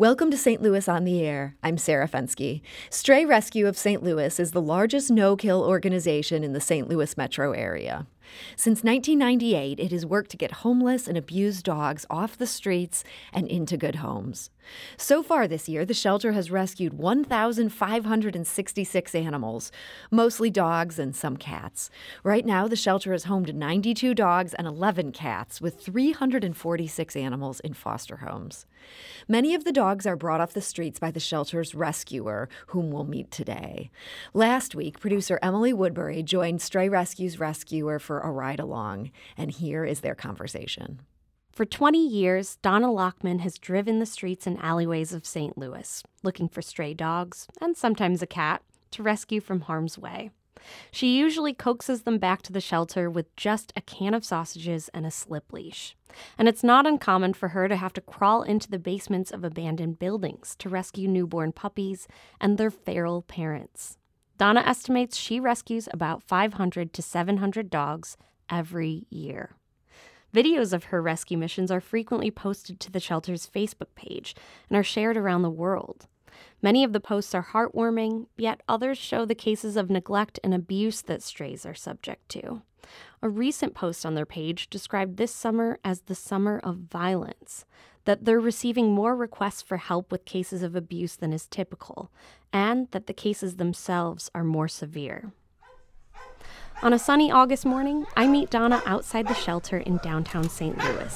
Welcome to St. Louis on the Air. I'm Sarah Fenske. Stray Rescue of St. Louis is the largest no kill organization in the St. Louis metro area. Since 1998, it has worked to get homeless and abused dogs off the streets and into good homes. So far this year, the shelter has rescued 1,566 animals, mostly dogs and some cats. Right now, the shelter is home to 92 dogs and 11 cats, with 346 animals in foster homes. Many of the dogs are brought off the streets by the shelter's rescuer, whom we'll meet today. Last week, producer Emily Woodbury joined Stray Rescue's rescuer for a ride along, and here is their conversation. For 20 years, Donna Lochmann has driven the streets and alleyways of St. Louis, looking for stray dogs, and sometimes a cat, to rescue from harm's way. She usually coaxes them back to the shelter with just a can of sausages and a slip leash. And it's not uncommon for her to have to crawl into the basements of abandoned buildings to rescue newborn puppies and their feral parents. Donna estimates she rescues about 500 to 700 dogs every year. Videos of her rescue missions are frequently posted to the shelter's Facebook page and are shared around the world. Many of the posts are heartwarming, yet others show the cases of neglect and abuse that strays are subject to. A recent post on their page described this summer as the summer of violence, that they're receiving more requests for help with cases of abuse than is typical, and that the cases themselves are more severe. On a sunny August morning, I meet Donna outside the shelter in downtown St. Louis.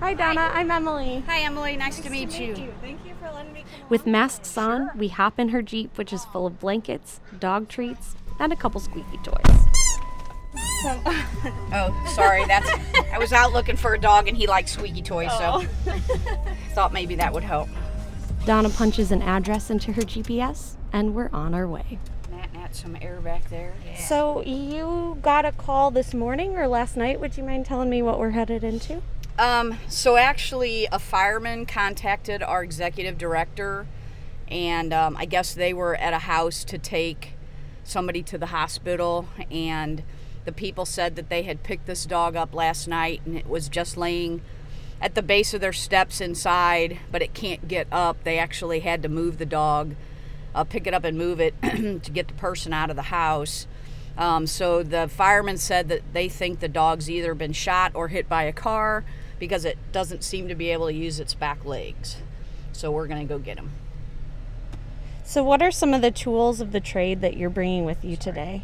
Hi, Donna. I'm Emily. Hi, Emily. Nice, nice to, meet, to meet you. you. Thank you for letting me come. With masks on, we hop in her Jeep, which is full of blankets, dog treats, and a couple squeaky toys. So, oh, sorry. That's I was out looking for a dog, and he likes squeaky toys, oh. so thought maybe that would help. Donna punches an address into her GPS, and we're on our way. Nat, Nat, some air back there. Yeah. So you got a call this morning or last night? Would you mind telling me what we're headed into? Um, so actually, a fireman contacted our executive director, and um, I guess they were at a house to take somebody to the hospital, and the people said that they had picked this dog up last night, and it was just laying at the base of their steps inside, but it can't get up. They actually had to move the dog, uh, pick it up and move it to get the person out of the house. Um, so the firemen said that they think the dog's either been shot or hit by a car because it doesn't seem to be able to use its back legs. So we're going to go get him. So, what are some of the tools of the trade that you're bringing with you today?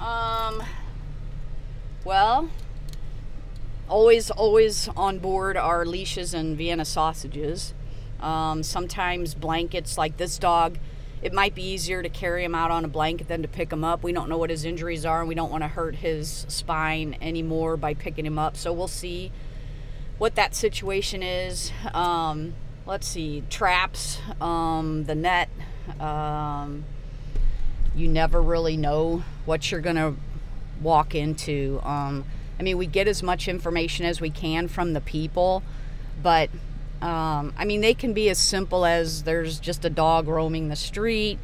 Um, well, always, always on board are leashes and Vienna sausages. Um, sometimes blankets, like this dog, it might be easier to carry him out on a blanket than to pick him up. We don't know what his injuries are, and we don't want to hurt his spine anymore by picking him up. So we'll see what that situation is. Um, let's see, traps, um, the net. Um, you never really know what you're going to walk into. Um, I mean, we get as much information as we can from the people, but um, I mean, they can be as simple as there's just a dog roaming the street,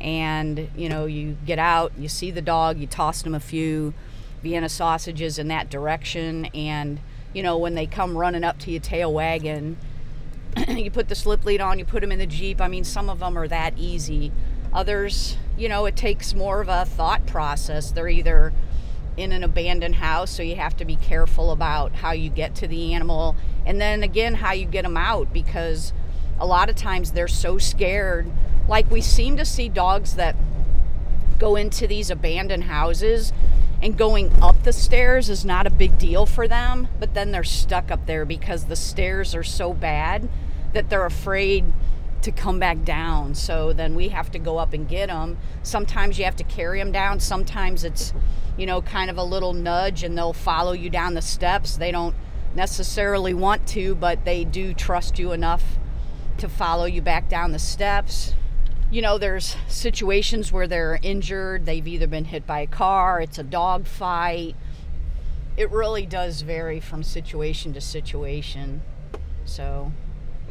and you know, you get out, you see the dog, you toss them a few Vienna sausages in that direction, and you know, when they come running up to you tail wagging, you put the slip lead on, you put them in the Jeep. I mean, some of them are that easy. Others, you know, it takes more of a thought process. They're either in an abandoned house, so you have to be careful about how you get to the animal, and then again, how you get them out because a lot of times they're so scared. Like we seem to see dogs that go into these abandoned houses and going up the stairs is not a big deal for them, but then they're stuck up there because the stairs are so bad that they're afraid to come back down. So then we have to go up and get them. Sometimes you have to carry them down. Sometimes it's, you know, kind of a little nudge and they'll follow you down the steps. They don't necessarily want to, but they do trust you enough to follow you back down the steps you know, there's situations where they're injured, they've either been hit by a car, it's a dog fight. It really does vary from situation to situation. So,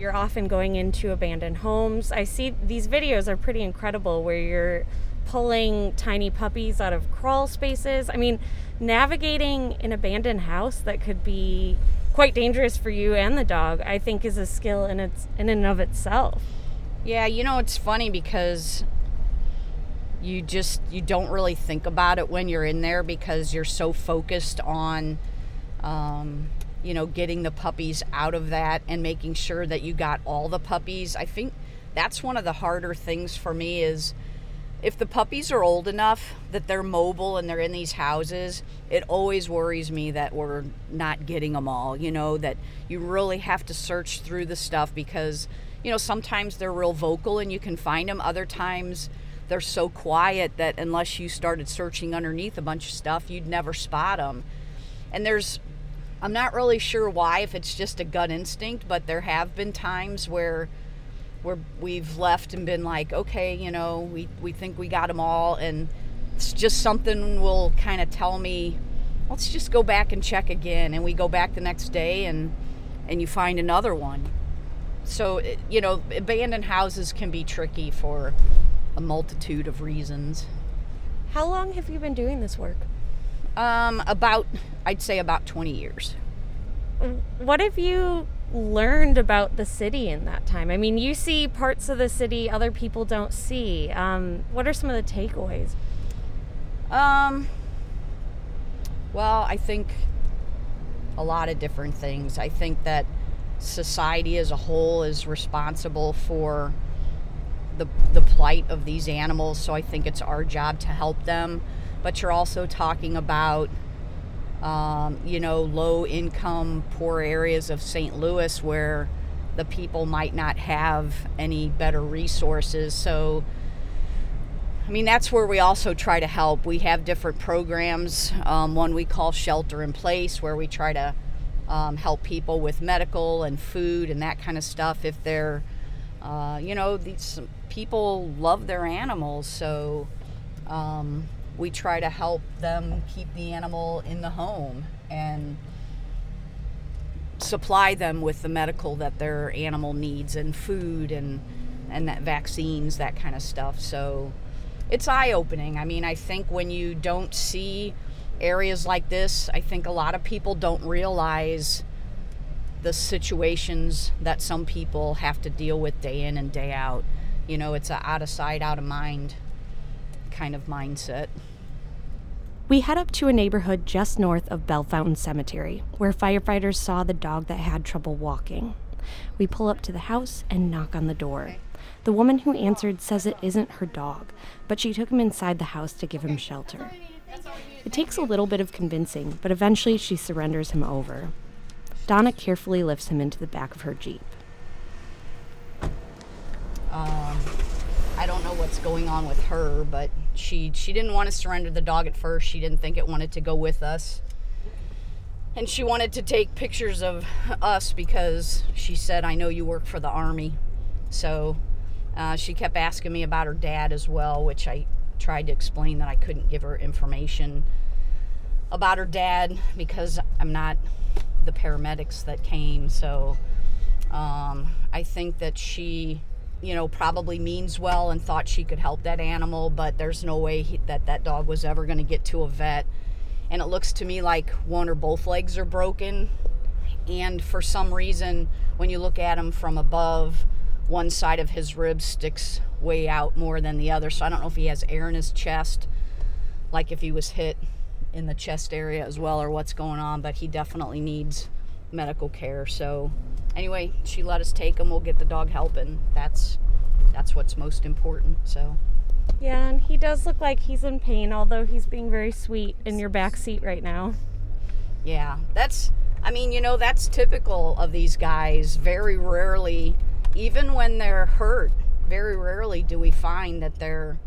you're often going into abandoned homes. I see these videos are pretty incredible where you're pulling tiny puppies out of crawl spaces. I mean, navigating an abandoned house that could be quite dangerous for you and the dog, I think is a skill in its in and of itself. Yeah, you know it's funny because you just you don't really think about it when you're in there because you're so focused on um, you know getting the puppies out of that and making sure that you got all the puppies. I think that's one of the harder things for me is if the puppies are old enough that they're mobile and they're in these houses, it always worries me that we're not getting them all. You know, that you really have to search through the stuff because, you know, sometimes they're real vocal and you can find them. Other times they're so quiet that unless you started searching underneath a bunch of stuff, you'd never spot them. And there's, I'm not really sure why, if it's just a gut instinct, but there have been times where where we've left and been like, okay, you know, we, we think we got them all, and it's just something will kind of tell me, let's just go back and check again, and we go back the next day, and and you find another one. So you know, abandoned houses can be tricky for a multitude of reasons. How long have you been doing this work? Um, about I'd say about 20 years. What have you learned about the city in that time? I mean, you see parts of the city other people don't see. Um, what are some of the takeaways? Um, well, I think a lot of different things. I think that society as a whole is responsible for the, the plight of these animals, so I think it's our job to help them. But you're also talking about um, you know, low income, poor areas of St. Louis where the people might not have any better resources. So, I mean, that's where we also try to help. We have different programs. Um, one we call Shelter in Place, where we try to um, help people with medical and food and that kind of stuff if they're, uh, you know, these people love their animals. So, um, we try to help them keep the animal in the home and supply them with the medical that their animal needs and food and and that vaccines that kind of stuff. So it's eye opening i mean i think when you don't see areas like this i think a lot of people don't realize the situations that some people have to deal with day in and day out. You know it's a out of sight out of mind kind of mindset. We head up to a neighborhood just north of Bellefontaine Cemetery, where firefighters saw the dog that had trouble walking. We pull up to the house and knock on the door. The woman who answered says it isn't her dog, but she took him inside the house to give him shelter. It takes a little bit of convincing, but eventually she surrenders him over. Donna carefully lifts him into the back of her Jeep. Um, I don't know what's going on with her, but she she didn't want to surrender the dog at first. She didn't think it wanted to go with us. And she wanted to take pictures of us because she said, I know you work for the Army. So uh, she kept asking me about her dad as well, which I tried to explain that I couldn't give her information about her dad because I'm not the paramedics that came. So um, I think that she you know, probably means well and thought she could help that animal, but there's no way he, that that dog was ever going to get to a vet. And it looks to me like one or both legs are broken. And for some reason, when you look at him from above, one side of his ribs sticks way out more than the other. So I don't know if he has air in his chest, like if he was hit in the chest area as well, or what's going on, but he definitely needs medical care. So anyway, she let us take him. We'll get the dog helping. That's that's what's most important. So. Yeah, and he does look like he's in pain, although he's being very sweet in your back seat right now. Yeah, that's. I mean, you know, that's typical of these guys. Very rarely, even when they're hurt, very rarely do we find that they're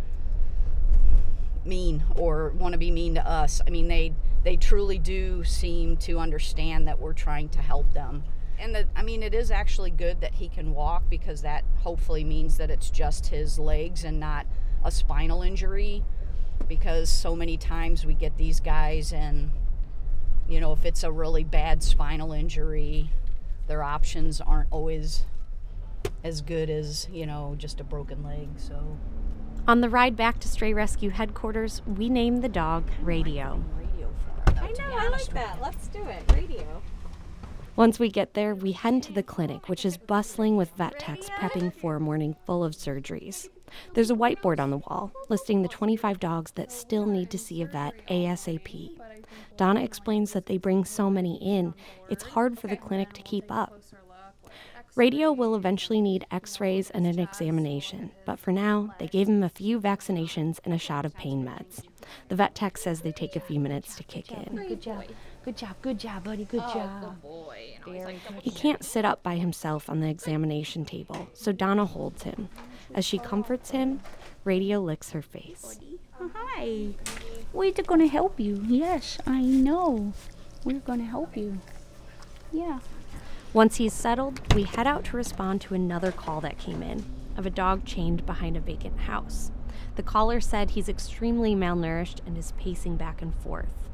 mean or want to be mean to us. I mean, they they truly do seem to understand that we're trying to help them and the, I mean, it is actually good that he can walk because that hopefully means that it's just his legs and not a spinal injury. Because so many times we get these guys, and you know, if it's a really bad spinal injury, their options aren't always as good as you know just a broken leg. So. On the ride back to Stray Rescue headquarters, we named the dog Radio. Radio I know, I like that. Let's do it. Radio. Once we get there, we head to the clinic, which is bustling with vet techs prepping for a morning full of surgeries. There's a whiteboard on the wall listing the 25 dogs that still need to see a vet ASAP. Donna explains that they bring so many in, it's hard for the clinic to keep up. Radio will eventually need x rays and an examination, but for now, they gave him a few vaccinations and a shot of pain meds. The vet tech says they take a few minutes to kick in. Good job. Good job. Good job, buddy. Good job. He can't sit up by himself on the examination table, so Donna holds him. As she comforts him, Radio licks her face. Hi. We're going to help you. Yes, I know. We're going to help you. Yeah. Once he's settled, we head out to respond to another call that came in of a dog chained behind a vacant house. The caller said he's extremely malnourished and is pacing back and forth.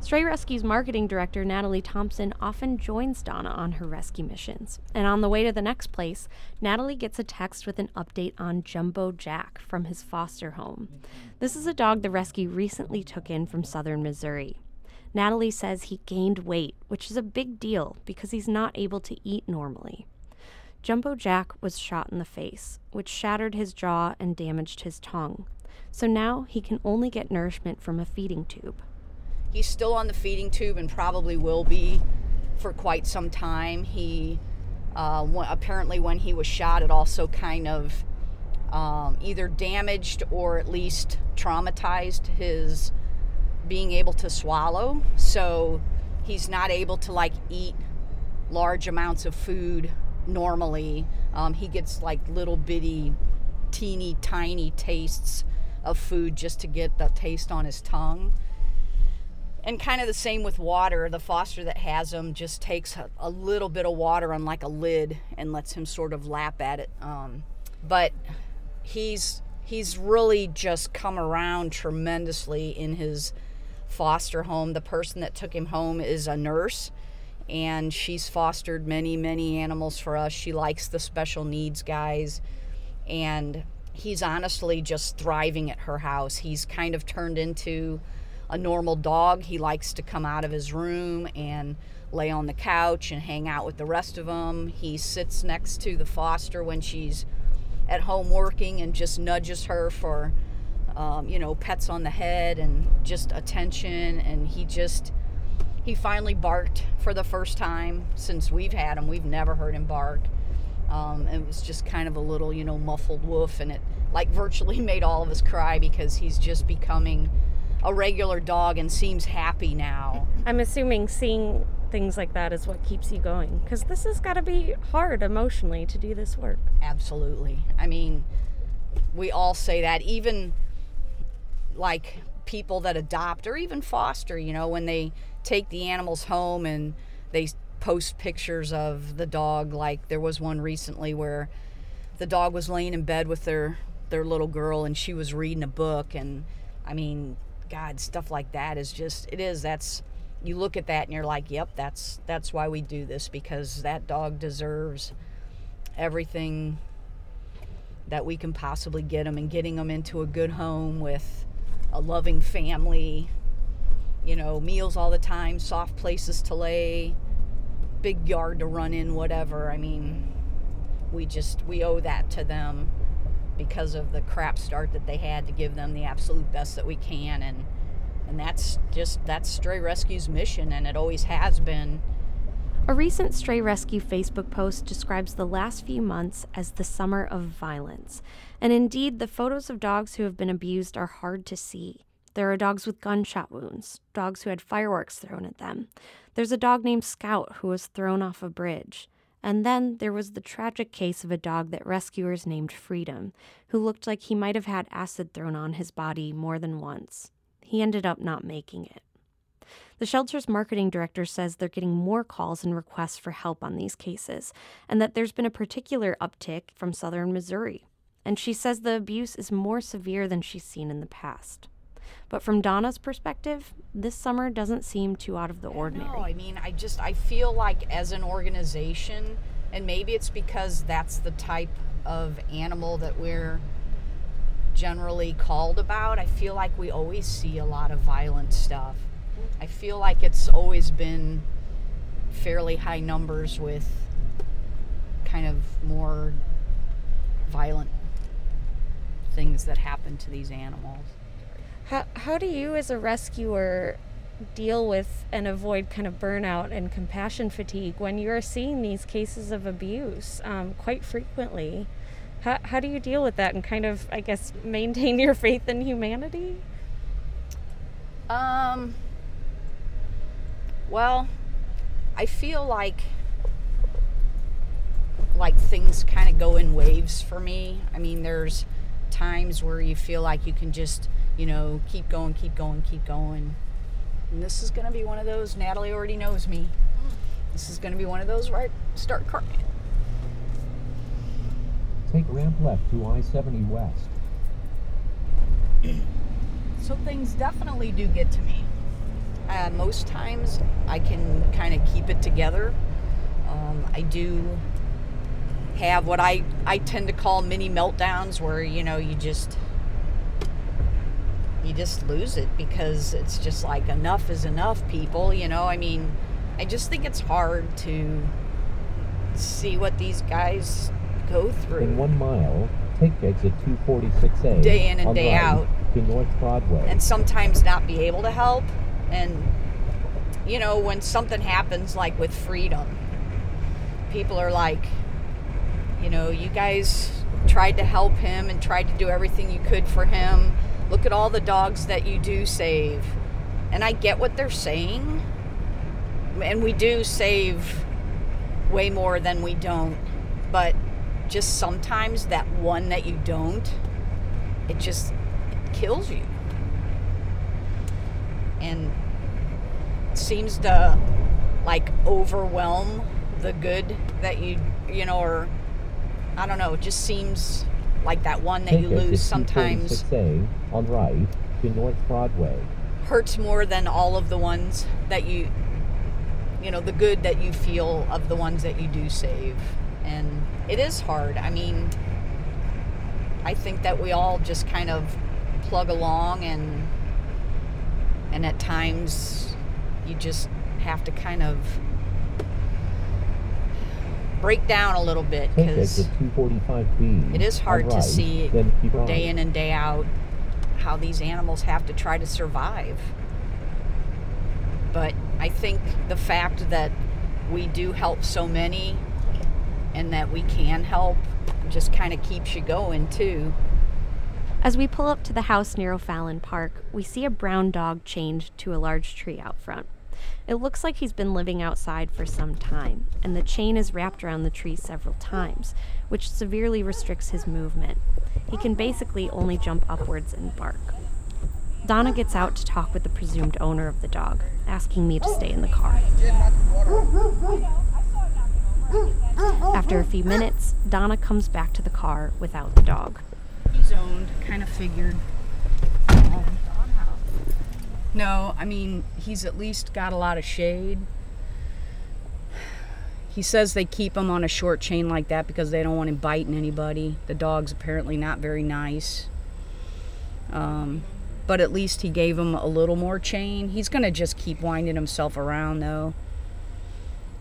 Stray Rescue's marketing director, Natalie Thompson, often joins Donna on her rescue missions. And on the way to the next place, Natalie gets a text with an update on Jumbo Jack from his foster home. This is a dog the rescue recently took in from southern Missouri. Natalie says he gained weight, which is a big deal because he's not able to eat normally. Jumbo Jack was shot in the face, which shattered his jaw and damaged his tongue. So now he can only get nourishment from a feeding tube. He's still on the feeding tube and probably will be for quite some time. He uh, apparently, when he was shot, it also kind of um, either damaged or at least traumatized his being able to swallow. So he's not able to like eat large amounts of food normally. Um, he gets like little bitty, teeny tiny tastes of food just to get the taste on his tongue. And kind of the same with water. The foster that has him just takes a, a little bit of water on like a lid and lets him sort of lap at it. Um, but he's he's really just come around tremendously in his foster home. The person that took him home is a nurse, and she's fostered many, many animals for us. She likes the special needs guys, and he's honestly just thriving at her house. He's kind of turned into a normal dog. He likes to come out of his room and lay on the couch and hang out with the rest of them. He sits next to the foster when she's at home working and just nudges her for um, you know, pets on the head and just attention. And he just, he finally barked for the first time since we've had him. We've never heard him bark. Um, it was just kind of a little, you know, muffled woof, and it like virtually made all of us cry because he's just becoming a regular dog and seems happy now. I'm assuming seeing things like that is what keeps you going because this has got to be hard emotionally to do this work. Absolutely. I mean, we all say that. Even like people that adopt or even foster, you know, when they take the animals home and they post pictures of the dog. Like there was one recently where the dog was laying in bed with their their little girl and she was reading a book and I mean, God, stuff like that is just it is that's you look at that and you're like, "Yep, that's that's why we do this because that dog deserves everything that we can possibly get him and getting them into a good home with a loving family, you know, meals all the time, soft places to lay, big yard to run in, whatever. I mean, we just we owe that to them because of the crap start that they had to give them the absolute best that we can and and that's just that's stray rescue's mission and it always has been a recent Stray Rescue Facebook post describes the last few months as the summer of violence. And indeed, the photos of dogs who have been abused are hard to see. There are dogs with gunshot wounds, dogs who had fireworks thrown at them. There's a dog named Scout who was thrown off a bridge. And then there was the tragic case of a dog that rescuers named Freedom, who looked like he might have had acid thrown on his body more than once. He ended up not making it. The shelter's marketing director says they're getting more calls and requests for help on these cases, and that there's been a particular uptick from southern Missouri. And she says the abuse is more severe than she's seen in the past. But from Donna's perspective, this summer doesn't seem too out of the ordinary. No, I mean, I just I feel like as an organization, and maybe it's because that's the type of animal that we're generally called about. I feel like we always see a lot of violent stuff. I feel like it's always been fairly high numbers with kind of more violent things that happen to these animals. How, how do you, as a rescuer, deal with and avoid kind of burnout and compassion fatigue when you're seeing these cases of abuse um, quite frequently? How, how do you deal with that and kind of, I guess, maintain your faith in humanity? Um, well, I feel like like things kind of go in waves for me. I mean, there's times where you feel like you can just, you know, keep going, keep going, keep going. And this is going to be one of those. Natalie already knows me. This is going to be one of those where I start crying. Take ramp left to I-70 West. So things definitely do get to me. Uh, most times I can kind of keep it together. Um, I do have what I, I tend to call mini meltdowns where, you know, you just you just lose it because it's just like enough is enough people, you know? I mean, I just think it's hard to see what these guys go through. In one mile, take exit 246A. Day in and day right out. To North Broadway. and sometimes not be able to help. And, you know, when something happens like with freedom, people are like, you know, you guys tried to help him and tried to do everything you could for him. Look at all the dogs that you do save. And I get what they're saying. And we do save way more than we don't. But just sometimes that one that you don't, it just it kills you. And seems to like overwhelm the good that you you know or I don't know, it just seems like that one that you lose sometimes 246A on right to North Broadway. hurts more than all of the ones that you you know the good that you feel of the ones that you do save. And it is hard. I mean i think that we all just kind of plug along and and at times you just have to kind of break down a little bit because it is hard to see then keep right. day in and day out how these animals have to try to survive. But I think the fact that we do help so many and that we can help just kind of keeps you going too. As we pull up to the house near O'Fallon Park, we see a brown dog chained to a large tree out front. It looks like he's been living outside for some time, and the chain is wrapped around the tree several times, which severely restricts his movement. He can basically only jump upwards and bark. Donna gets out to talk with the presumed owner of the dog, asking me to stay in the car. After a few minutes, Donna comes back to the car without the dog. He's owned, kind of figured. Um, no, I mean, he's at least got a lot of shade. He says they keep him on a short chain like that because they don't want him biting anybody. The dog's apparently not very nice. Um, but at least he gave him a little more chain. He's going to just keep winding himself around, though.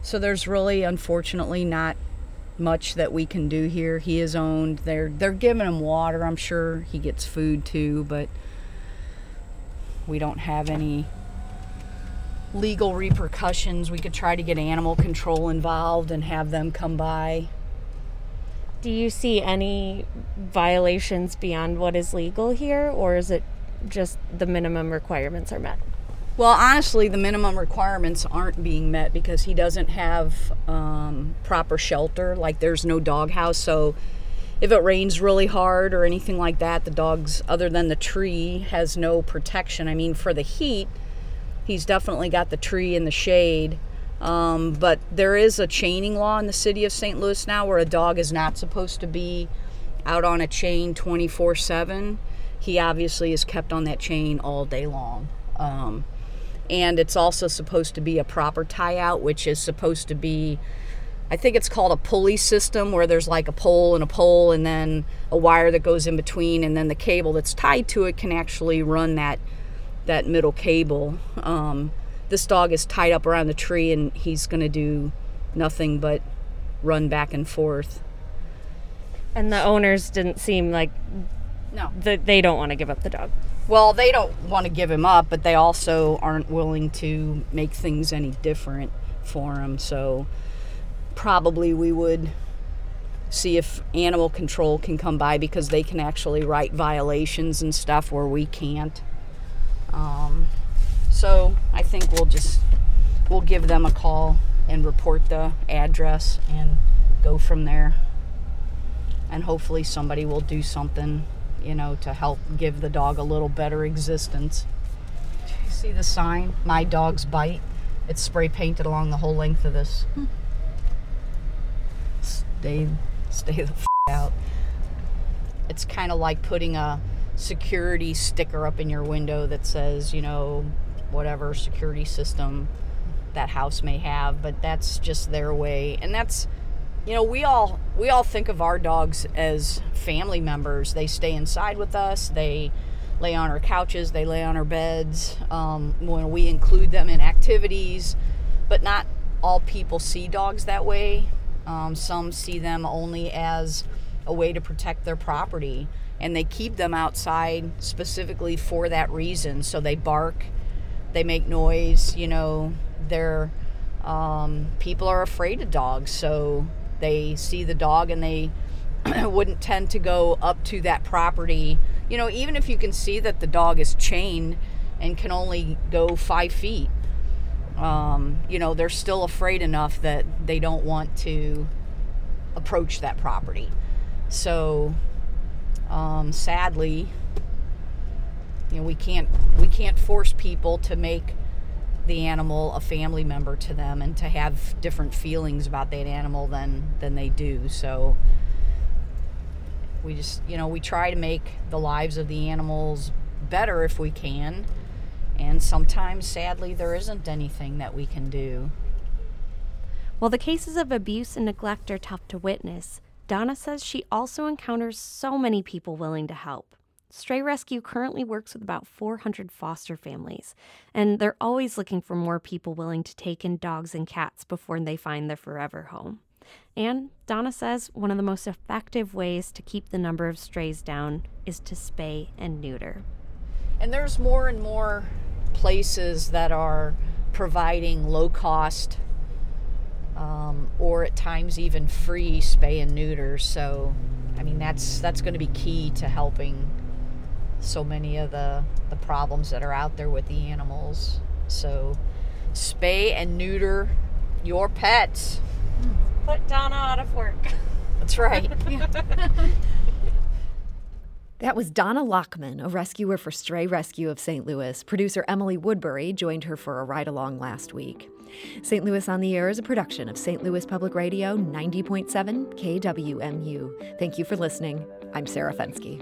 So there's really, unfortunately, not much that we can do here. He is owned. They're they're giving him water. I'm sure he gets food too, but we don't have any legal repercussions. We could try to get animal control involved and have them come by. Do you see any violations beyond what is legal here, or is it just the minimum requirements are met? Well, honestly, the minimum requirements aren't being met because he doesn't have um, proper shelter. Like, there's no doghouse. So, if it rains really hard or anything like that, the dog's, other than the tree, has no protection. I mean, for the heat, he's definitely got the tree in the shade. Um, but there is a chaining law in the city of St. Louis now where a dog is not supposed to be out on a chain 24 7. He obviously is kept on that chain all day long. Um, and it's also supposed to be a proper tie out, which is supposed to be, I think it's called a pulley system, where there's like a pole and a pole, and then a wire that goes in between, and then the cable that's tied to it can actually run that that middle cable. Um, this dog is tied up around the tree and he's going to do nothing but run back and forth. And the owners didn't seem like No. that they don't want to give up the dog. Well, they don't want to give him up, but they also aren't willing to make things any different for him. So probably we would see if animal control can come by because they can actually write violations and stuff where we can't. Um, so I think we'll just we'll give them a call and report the address and go from there. And hopefully somebody will do something, you know, to help give the dog a little better existence. Do you see the sign? My dog's bite. It's spray painted along the whole length of this. Stay, stay the f- out. It's kind of like putting a security sticker up in your window that says, you know, whatever security system that house may have, but that's just their way. And that's you know, we all we all think of our dogs as family members. They stay inside with us. They lay on our couches. They lay on our beds. Um, when we include them in activities, but not all people see dogs that way. Um, some see them only as a way to protect their property, and they keep them outside specifically for that reason. So they bark, they make noise. You know, they're um, people are afraid of dogs, so they see the dog and they wouldn't tend to go up to that property. You know, even if you can see that the dog is chained and can only go five feet, um, you know, they're still afraid enough that they don't want to approach that property. So, um, sadly, you know, we can't we can't force people to make the animal a family member to them and to have different feelings about that animal than than they do. So we just you know we try to make the lives of the animals better if we can. And sometimes sadly there isn't anything that we can do. While the cases of abuse and neglect are tough to witness, Donna says she also encounters so many people willing to help. Stray Rescue currently works with about 400 foster families, and they're always looking for more people willing to take in dogs and cats before they find their forever home. And Donna says one of the most effective ways to keep the number of strays down is to spay and neuter. and there's more and more places that are providing low cost um, or at times even free spay and neuter so i mean that's that's going to be key to helping so many of the the problems that are out there with the animals so spay and neuter your pets hmm. Put Donna out of work. that's right That was Donna Lochmann, a rescuer for Stray Rescue of St. Louis. Producer Emily Woodbury joined her for a ride along last week. St. Louis on the Air is a production of St. Louis Public Radio 90.7 KWMU. Thank you for listening. I'm Sarah Fenske.